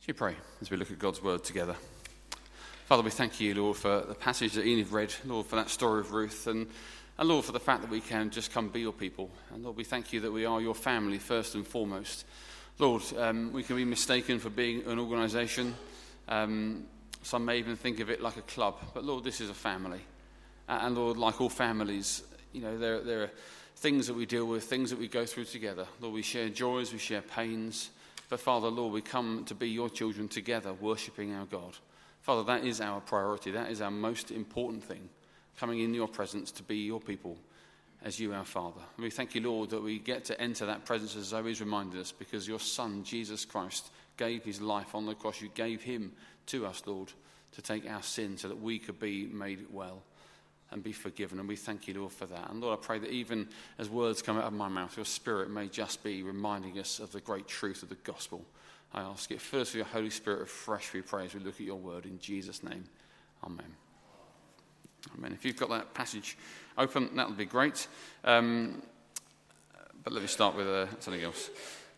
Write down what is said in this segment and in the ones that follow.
Should we pray as we look at God's word together? Father, we thank you, Lord, for the passage that Enid read, Lord, for that story of Ruth, and, and Lord, for the fact that we can just come be your people. And Lord, we thank you that we are your family first and foremost. Lord, um, we can be mistaken for being an organisation. Um, some may even think of it like a club, but Lord, this is a family. And Lord, like all families, you know, there, there are things that we deal with, things that we go through together. Lord, we share joys, we share pains. But Father, Lord, we come to be your children together, worshipping our God. Father, that is our priority. That is our most important thing, coming in your presence to be your people as you, our Father. And we thank you, Lord, that we get to enter that presence as Zoe's reminded us because your Son, Jesus Christ, gave his life on the cross. You gave him to us, Lord, to take our sin so that we could be made well and be forgiven. And we thank you, Lord, for that. And Lord, I pray that even as words come out of my mouth, your spirit may just be reminding us of the great truth of the gospel. I ask it first for your Holy Spirit afresh, we pray, as we look at your word in Jesus' name. Amen. Amen. If you've got that passage open, that would be great. Um, but let me start with uh, something else.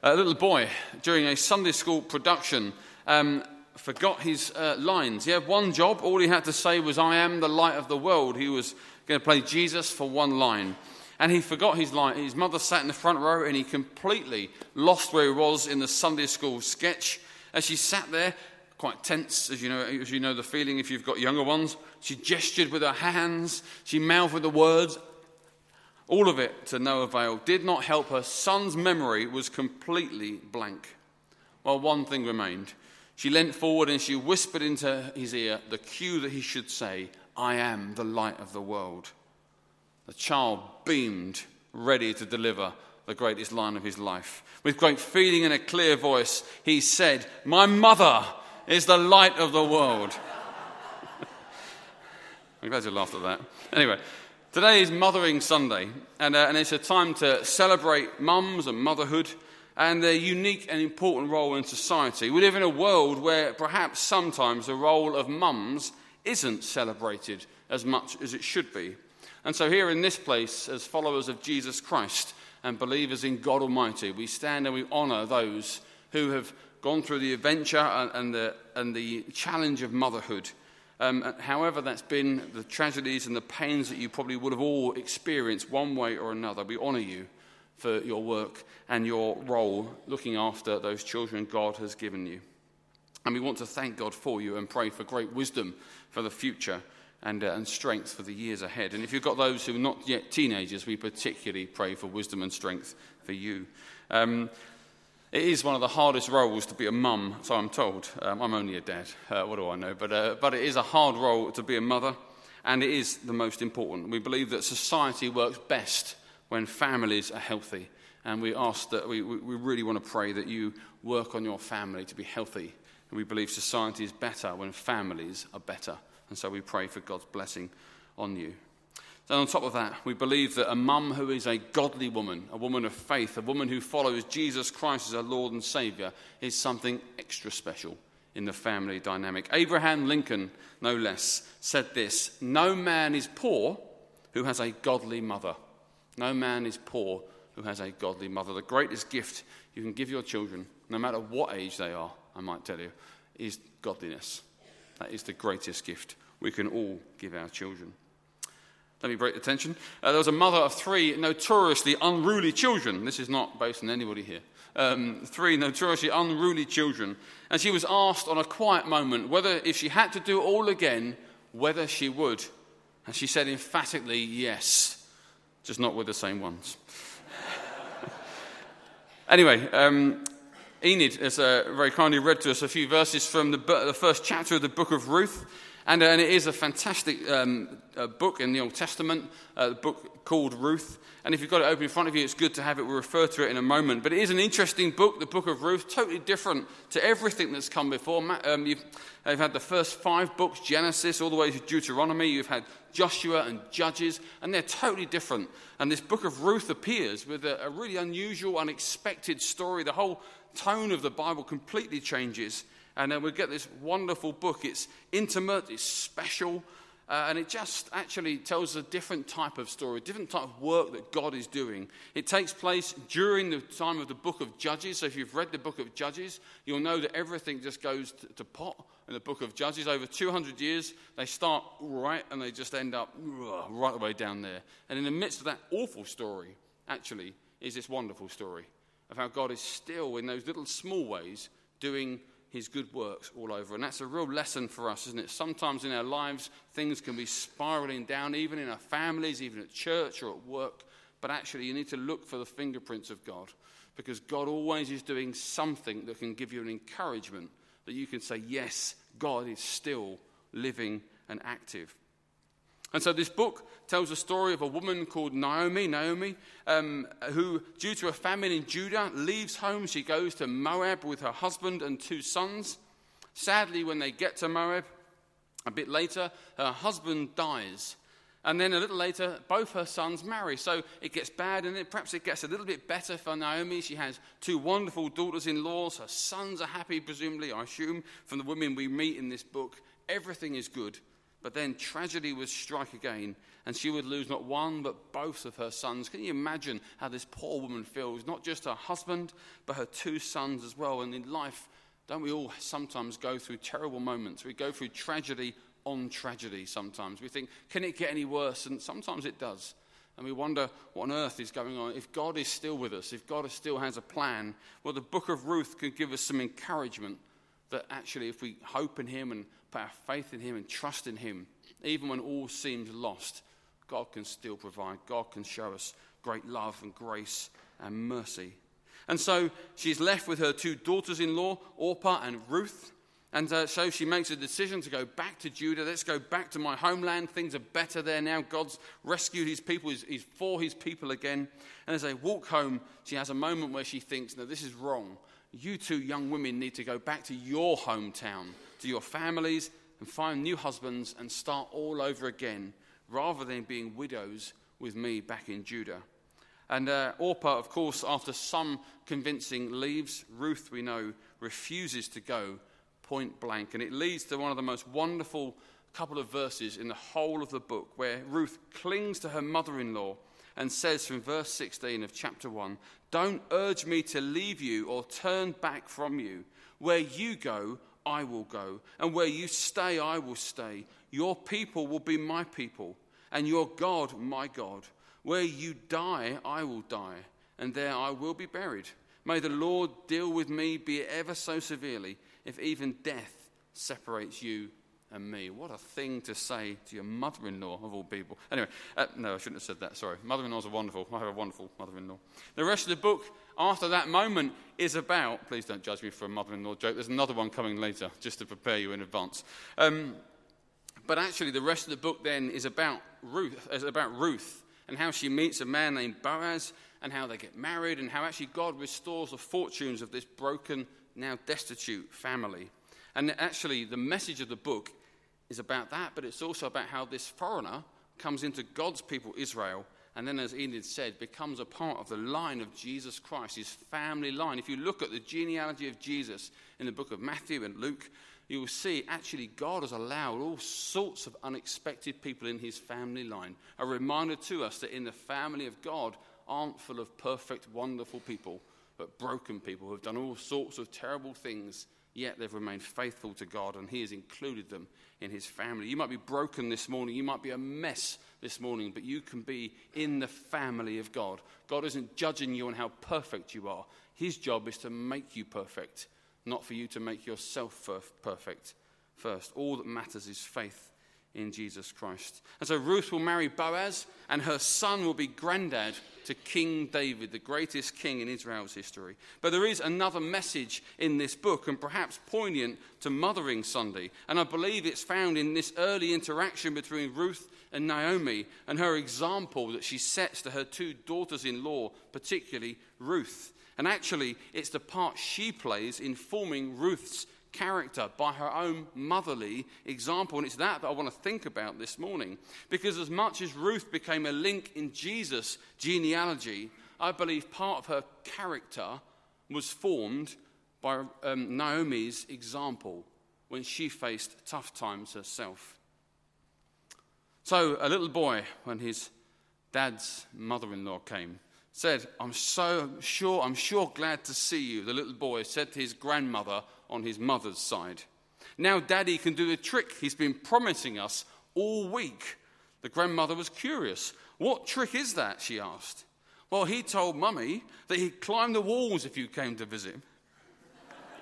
A little boy, during a Sunday school production, um, forgot his uh, lines. He had one job. All he had to say was, I am the light of the world. He was going to play Jesus for one line. And he forgot his line. His mother sat in the front row and he completely lost where he was in the Sunday school sketch. As she sat there, quite tense, as you know, as you know the feeling if you've got younger ones, she gestured with her hands, she mouthed the words, all of it to no avail, did not help her. Son's memory was completely blank. Well, one thing remained. She leant forward and she whispered into his ear the cue that he should say, I am the light of the world. The child beamed, ready to deliver the greatest line of his life. With great feeling and a clear voice, he said, My mother is the light of the world. I'm glad you laughed at that. Anyway, today is Mothering Sunday, and, uh, and it's a time to celebrate mums and motherhood and their unique and important role in society. We live in a world where perhaps sometimes the role of mums isn't celebrated as much as it should be. And so, here in this place, as followers of Jesus Christ and believers in God Almighty, we stand and we honour those who have gone through the adventure and, and, the, and the challenge of motherhood. Um, however, that's been the tragedies and the pains that you probably would have all experienced one way or another. We honour you for your work and your role looking after those children God has given you. And we want to thank God for you and pray for great wisdom for the future and, uh, and strength for the years ahead. And if you've got those who are not yet teenagers, we particularly pray for wisdom and strength for you. Um, it is one of the hardest roles to be a mum, so I'm told. Um, I'm only a dad, uh, what do I know? But, uh, but it is a hard role to be a mother, and it is the most important. We believe that society works best when families are healthy. And we ask that we, we really want to pray that you work on your family to be healthy. And we believe society is better when families are better. And so we pray for God's blessing on you. Then, on top of that, we believe that a mum who is a godly woman, a woman of faith, a woman who follows Jesus Christ as her Lord and Saviour, is something extra special in the family dynamic. Abraham Lincoln, no less, said this No man is poor who has a godly mother. No man is poor who has a godly mother. The greatest gift you can give your children, no matter what age they are, I might tell you, is godliness. That is the greatest gift we can all give our children. Let me break the tension. Uh, there was a mother of three notoriously unruly children. This is not based on anybody here. Um, three notoriously unruly children. And she was asked on a quiet moment whether, if she had to do all again, whether she would. And she said emphatically, yes just not with the same ones. anyway, um, Enid has uh, very kindly read to us a few verses from the, the first chapter of the book of Ruth. And, uh, and it is a fantastic um, uh, book in the Old Testament, a book called Ruth. And if you've got it open in front of you, it's good to have it. We'll refer to it in a moment. But it is an interesting book, the book of Ruth, totally different to everything that's come before. Um, you've, you've, had the first five books, Genesis, all the way to Deuteronomy. You've had Joshua and Judges, and they're totally different. And this book of Ruth appears with a, a really unusual, unexpected story. The whole tone of the Bible completely changes. And then we get this wonderful book. It's intimate, it's special. Uh, and it just actually tells a different type of story, different type of work that God is doing. It takes place during the time of the book of Judges. So if you've read the book of Judges, you'll know that everything just goes to, to pot in the book of Judges. Over 200 years, they start right and they just end up right the way down there. And in the midst of that awful story, actually, is this wonderful story of how God is still, in those little small ways, doing his good works all over. And that's a real lesson for us, isn't it? Sometimes in our lives, things can be spiraling down, even in our families, even at church or at work. But actually, you need to look for the fingerprints of God because God always is doing something that can give you an encouragement that you can say, Yes, God is still living and active. And so this book tells a story of a woman called Naomi, Naomi, um, who, due to a famine in Judah, leaves home. She goes to Moab with her husband and two sons. Sadly, when they get to Moab, a bit later, her husband dies. And then a little later, both her sons marry. So it gets bad, and perhaps it gets a little bit better for Naomi. She has two wonderful daughters in law. Her sons are happy, presumably, I assume, from the women we meet in this book. Everything is good. But then tragedy would strike again, and she would lose not one but both of her sons. Can you imagine how this poor woman feels? Not just her husband, but her two sons as well. And in life, don't we all sometimes go through terrible moments? We go through tragedy on tragedy sometimes. We think, can it get any worse? And sometimes it does. And we wonder what on earth is going on. If God is still with us, if God still has a plan, well, the book of Ruth could give us some encouragement that actually, if we hope in Him and put our faith in Him and trust in Him, even when all seems lost, God can still provide. God can show us great love and grace and mercy. And so she's left with her two daughters in law, Orpah and Ruth. And uh, so she makes a decision to go back to Judah. Let's go back to my homeland. Things are better there now. God's rescued his people, he's, he's for his people again. And as they walk home, she has a moment where she thinks, No, this is wrong you two young women need to go back to your hometown, to your families, and find new husbands and start all over again, rather than being widows with me back in Judah. And uh, Orpah, of course, after some convincing, leaves. Ruth, we know, refuses to go point blank. And it leads to one of the most wonderful couple of verses in the whole of the book, where Ruth clings to her mother in law and says from verse 16 of chapter 1 Don't urge me to leave you or turn back from you. Where you go, I will go, and where you stay, I will stay. Your people will be my people, and your God, my God. Where you die, I will die, and there I will be buried. May the Lord deal with me, be it ever so severely, if even death separates you and me. What a thing to say to your mother in law, of all people. Anyway, uh, no, I shouldn't have said that. Sorry. Mother in laws are wonderful. I have a wonderful mother in law. The rest of the book, after that moment, is about. Please don't judge me for a mother in law joke. There's another one coming later, just to prepare you in advance. Um, but actually, the rest of the book then is about Ruth, is about Ruth and how she meets a man named Boaz and how they get married and how actually God restores the fortunes of this broken, now destitute family. And actually, the message of the book is about that, but it's also about how this foreigner comes into God's people, Israel, and then, as Enid said, becomes a part of the line of Jesus Christ, his family line. If you look at the genealogy of Jesus in the book of Matthew and Luke, you will see actually God has allowed all sorts of unexpected people in his family line. A reminder to us that in the family of God aren't full of perfect, wonderful people, but broken people who have done all sorts of terrible things yet they've remained faithful to God and He has included them in His family. You might be broken this morning, you might be a mess this morning, but you can be in the family of God. God isn't judging you on how perfect you are, His job is to make you perfect, not for you to make yourself perfect first. All that matters is faith in Jesus Christ. And so Ruth will marry Boaz, and her son will be granddad to King David, the greatest king in Israel's history. But there is another message in this book, and perhaps poignant to Mothering Sunday. And I believe it's found in this early interaction between Ruth and Naomi and her example that she sets to her two daughters in law, particularly Ruth. And actually, it's the part she plays in forming Ruth's character by her own motherly example. And it's that that I want to think about this morning. Because as much as Ruth became a link in Jesus' genealogy, I believe part of her character was formed by um, Naomi's example when she faced tough times herself. So, a little boy, when his dad's mother in law came, said, I'm so sure, I'm sure glad to see you. The little boy said to his grandmother on his mother's side. Now, daddy can do the trick he's been promising us all week. The grandmother was curious. What trick is that? she asked. Well, he told mummy that he'd climb the walls if you came to visit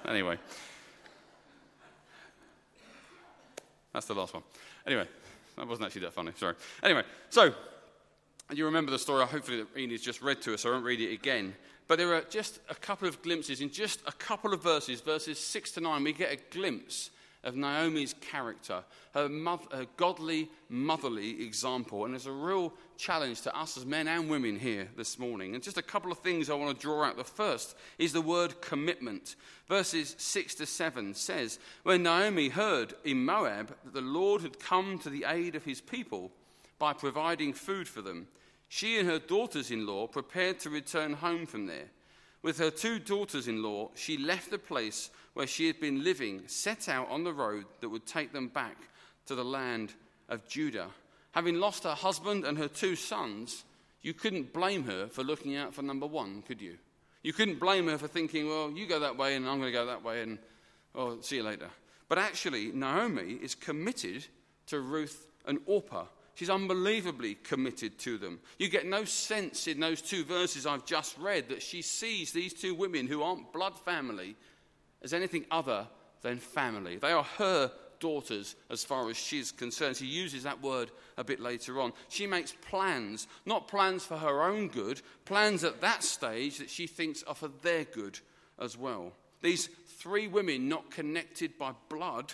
anyway, that's the last one. Anyway, that wasn't actually that funny, sorry. Anyway, so you remember the story, hopefully, that Ian's just read to us. I won't read it again. But there are just a couple of glimpses. In just a couple of verses, verses 6 to 9, we get a glimpse of Naomi's character, her, mother, her godly, motherly example. And there's a real challenge to us as men and women here this morning. And just a couple of things I want to draw out. The first is the word commitment. Verses 6 to 7 says, When Naomi heard in Moab that the Lord had come to the aid of his people by providing food for them, she and her daughters in law prepared to return home from there. With her two daughters in law, she left the place where she had been living, set out on the road that would take them back to the land of Judah. Having lost her husband and her two sons, you couldn't blame her for looking out for number one, could you? You couldn't blame her for thinking, well, you go that way and I'm going to go that way and, oh, see you later. But actually, Naomi is committed to Ruth and Orpah She's unbelievably committed to them. You get no sense in those two verses I've just read that she sees these two women who aren't blood family as anything other than family. They are her daughters as far as she's concerned. She uses that word a bit later on. She makes plans, not plans for her own good, plans at that stage that she thinks are for their good as well. These three women, not connected by blood,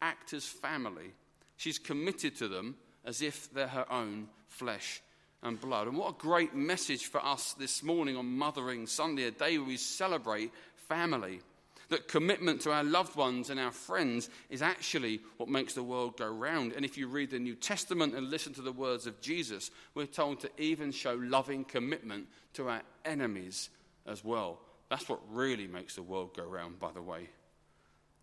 act as family. She's committed to them as if they're her own flesh and blood. And what a great message for us this morning on Mothering Sunday, a day where we celebrate family. That commitment to our loved ones and our friends is actually what makes the world go round. And if you read the New Testament and listen to the words of Jesus, we're told to even show loving commitment to our enemies as well. That's what really makes the world go round, by the way.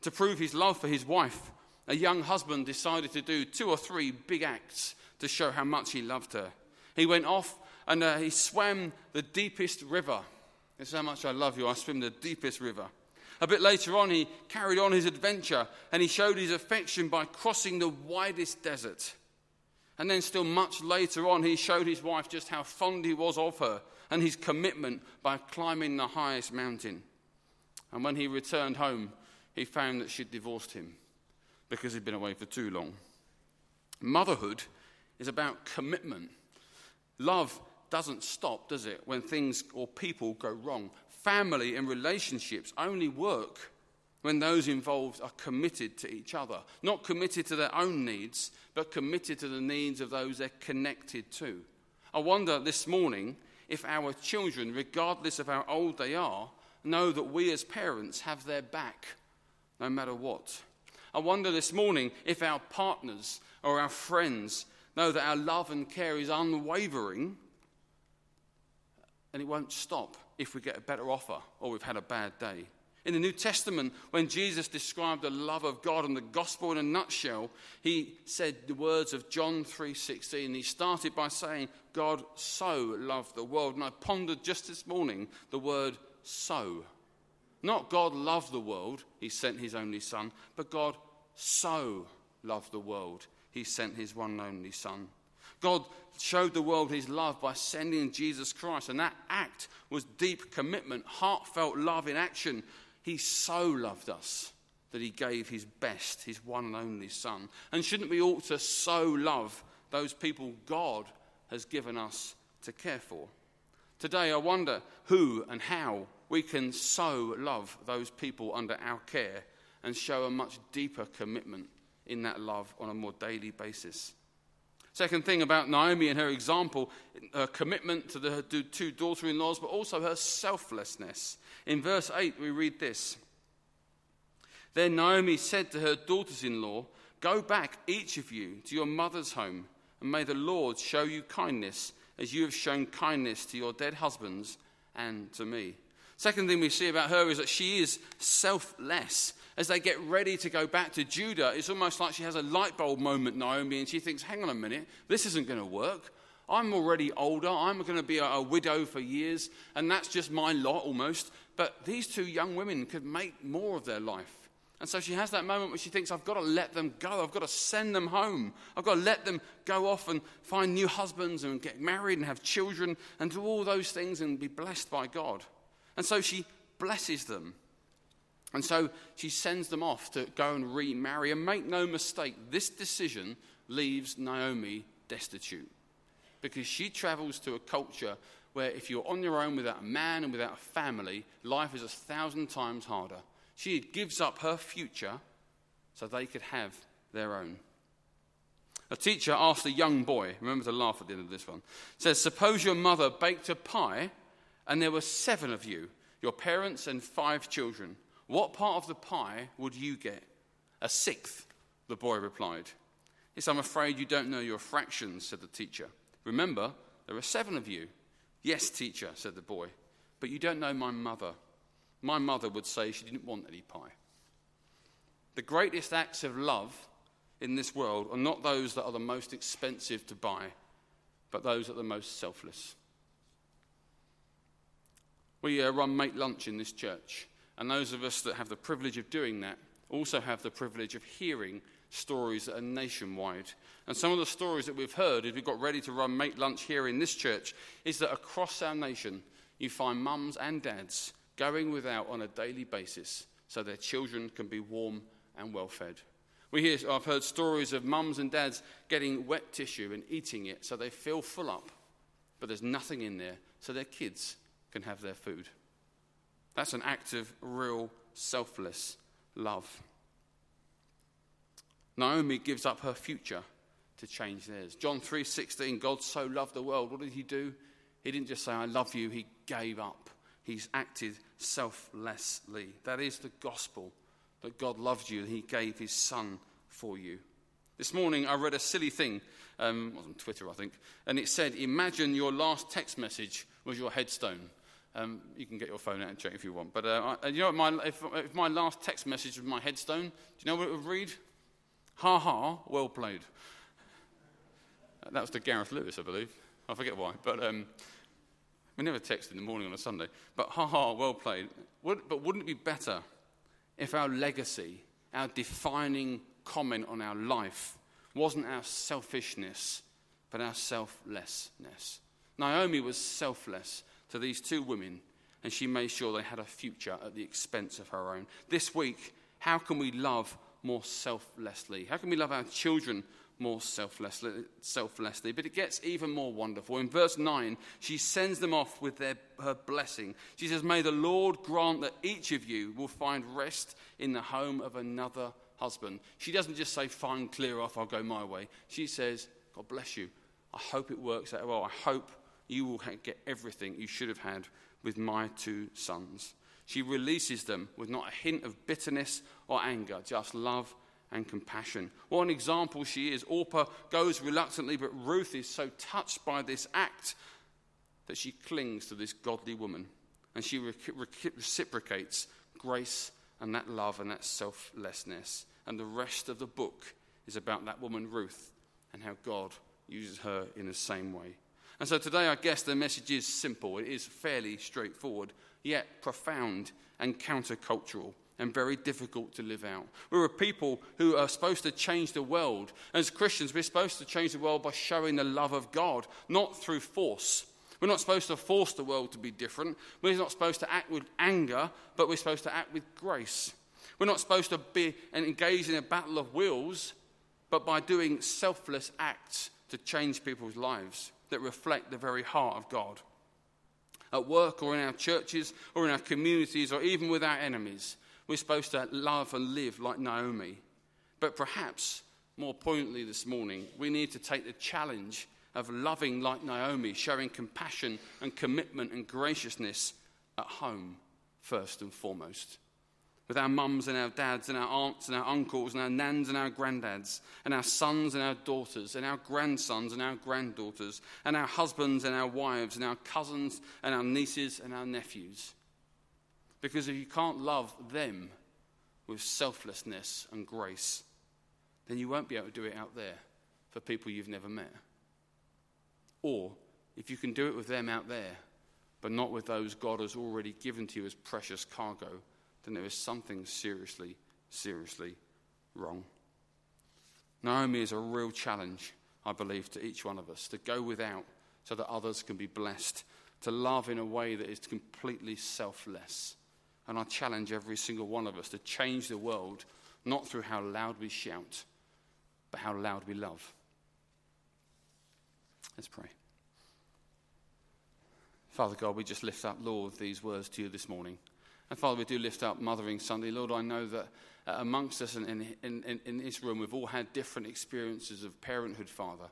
To prove his love for his wife, a young husband decided to do two or three big acts to show how much he loved her. He went off and uh, he swam the deepest river. This is how much I love you. I swim the deepest river. A bit later on, he carried on his adventure and he showed his affection by crossing the widest desert. And then, still much later on, he showed his wife just how fond he was of her and his commitment by climbing the highest mountain. And when he returned home, he found that she'd divorced him because he'd been away for too long. Motherhood is about commitment. Love doesn't stop, does it, when things or people go wrong? Family and relationships only work when those involved are committed to each other. Not committed to their own needs, but committed to the needs of those they're connected to. I wonder this morning if our children, regardless of how old they are, know that we as parents have their back no matter what. I wonder this morning if our partners or our friends know that our love and care is unwavering and it won't stop if we get a better offer or we've had a bad day. In the New Testament, when Jesus described the love of God and the gospel in a nutshell, he said the words of John 3:16. He started by saying, "God so loved the world." And I pondered just this morning the word so. Not God loved the world, he sent his only son, but God so loved the world, he sent his one and only Son. God showed the world his love by sending Jesus Christ, and that act was deep commitment, heartfelt love in action. He so loved us that he gave his best, his one and only Son. And shouldn't we ought to so love those people God has given us to care for? Today, I wonder who and how we can so love those people under our care and show a much deeper commitment in that love on a more daily basis. Second thing about Naomi and her example, her commitment to the two daughter in laws, but also her selflessness. In verse 8, we read this Then Naomi said to her daughters in law, Go back, each of you, to your mother's home, and may the Lord show you kindness as you have shown kindness to your dead husbands and to me. Second thing we see about her is that she is selfless. As they get ready to go back to Judah, it's almost like she has a light bulb moment, Naomi, and she thinks, hang on a minute, this isn't going to work. I'm already older. I'm going to be a, a, widow for years, and that's just my lot almost. But these two young women could make more of their life. And so she has that moment where she thinks, I've got to let them go. I've got to send them home. I've got to let them go off and find new husbands and get married and have children and do all those things and be blessed by God. And so she blesses them. And so she sends them off to go and remarry. And make no mistake, this decision leaves Naomi destitute because she travels to a culture where if you're on your own without a man and without a family, life is a thousand times harder. She gives up her future so they could have their own. A teacher asked a young boy, remember to laugh at the end of this one, says, Suppose your mother baked a pie and there were seven of you, your parents and five children. What part of the pie would you get? A sixth, the boy replied. Yes, I'm afraid you don't know your fractions, said the teacher. Remember, there are seven of you. Yes, teacher, said the boy, but you don't know my mother. My mother would say she didn't want any pie. The greatest acts of love in this world are not those that are the most expensive to buy, but those that are the most selfless. We uh, run Make Lunch in this church, and those of us that have the privilege of doing that also have the privilege of hearing stories that are nationwide. And some of the stories that we've heard as we got ready to run Make Lunch here in this church is that across our nation, you find mums and dads going without on a daily basis so their children can be warm and well fed. We hear, I've heard stories of mums and dads getting wet tissue and eating it so they feel full up, but there's nothing in there so their kids can have their food. That's an act of real selfless love. Naomi gives up her future to change theirs. John 3:16 God so loved the world. What did he do? He didn't just say I love you, he gave up. He's acted selflessly. That is the gospel that God loved you and he gave his son for you. This morning I read a silly thing, um, on Twitter I think, and it said, Imagine your last text message was your headstone. Um, you can get your phone out and check if you want. But uh, I, you know, my, if, if my last text message was my headstone, do you know what it would read? Ha ha, well played. That was to Gareth Lewis, I believe. I forget why. But um, we never text in the morning on a Sunday. But ha ha, well played. Would, but wouldn't it be better if our legacy, our defining comment on our life, wasn't our selfishness, but our selflessness? Naomi was selfless to these two women, and she made sure they had a future at the expense of her own. This week, how can we love more selflessly? How can we love our children more selflessly, selflessly? But it gets even more wonderful. In verse 9, she sends them off with their, her blessing. She says, May the Lord grant that each of you will find rest in the home of another husband. She doesn't just say, Fine, clear off, I'll go my way. She says, God bless you. I hope it works out well. I hope you will get everything you should have had with my two sons. She releases them with not a hint of bitterness or anger, just love and compassion. What an example she is. Orpah goes reluctantly, but Ruth is so touched by this act that she clings to this godly woman and she reciprocates grace and that love and that selflessness. And the rest of the book is about that woman, Ruth, and how God uses her in the same way. And so today, I guess the message is simple. It is fairly straightforward, yet profound and countercultural and very difficult to live out. We're a people who are supposed to change the world. As Christians, we're supposed to change the world by showing the love of God, not through force. We're not supposed to force the world to be different. We're not supposed to act with anger, but we're supposed to act with grace. We're not supposed to be and engage in a battle of wills, but by doing selfless acts to change people's lives that reflect the very heart of God. At work or in our churches or in our communities or even with our enemies, we're supposed to love and live like Naomi. But perhaps, more poignantly this morning, we need to take the challenge of loving like Naomi, showing compassion and commitment and graciousness at home first and foremost with our mums and our dads and our aunts and our uncles and our nans and our granddads and our sons and our daughters and our grandsons and our granddaughters and our husbands and our wives and our cousins and our nieces and our nephews. Because if you can't love them, with selflessness and grace, then you won't be able to do it out there for people you've never met. Or if you can do it with them out there, but not with those God has already given to you as precious cargo, then there is something seriously, seriously wrong. Naomi is a real challenge, I believe, to each one of us to go without so that others can be blessed, to love in a way that is completely selfless. And I challenge every single one of us to change the world, not through how loud we shout, but how loud we love. Let's pray. Father God, we just lift up, Lord, these words to you this morning. And Father, we do lift up Mothering Sunday. Lord, I know that uh, amongst us in, in, in, in this room, we've all had different experiences of parenthood, Father.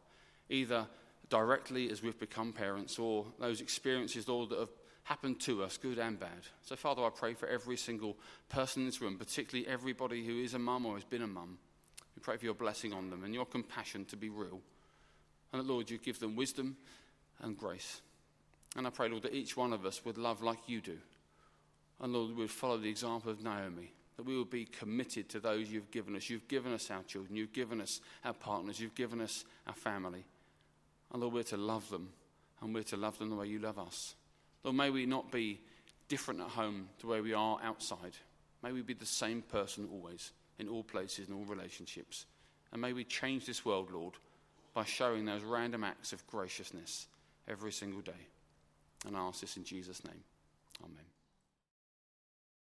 Either directly as we've become parents, or those experiences, Lord, that have happened to us, good and bad. So, Father, I pray for every single person in this room, particularly everybody who is a mum or has been a mum. We pray for your blessing on them and your compassion to be real. And that, Lord, you give them wisdom and grace. And I pray, Lord, that each one of us would love like you do. And Lord, we would follow the example of Naomi, that we would be committed to those you've given us. You've given us our children, you've given us our partners, you've given us our family. And Lord, we're to love them, and we're to love them the way you love us. Lord, may we not be different at home to where we are outside. May we be the same person always, in all places, in all relationships. And may we change this world, Lord, by showing those random acts of graciousness every single day. And I ask this in Jesus' name. Amen.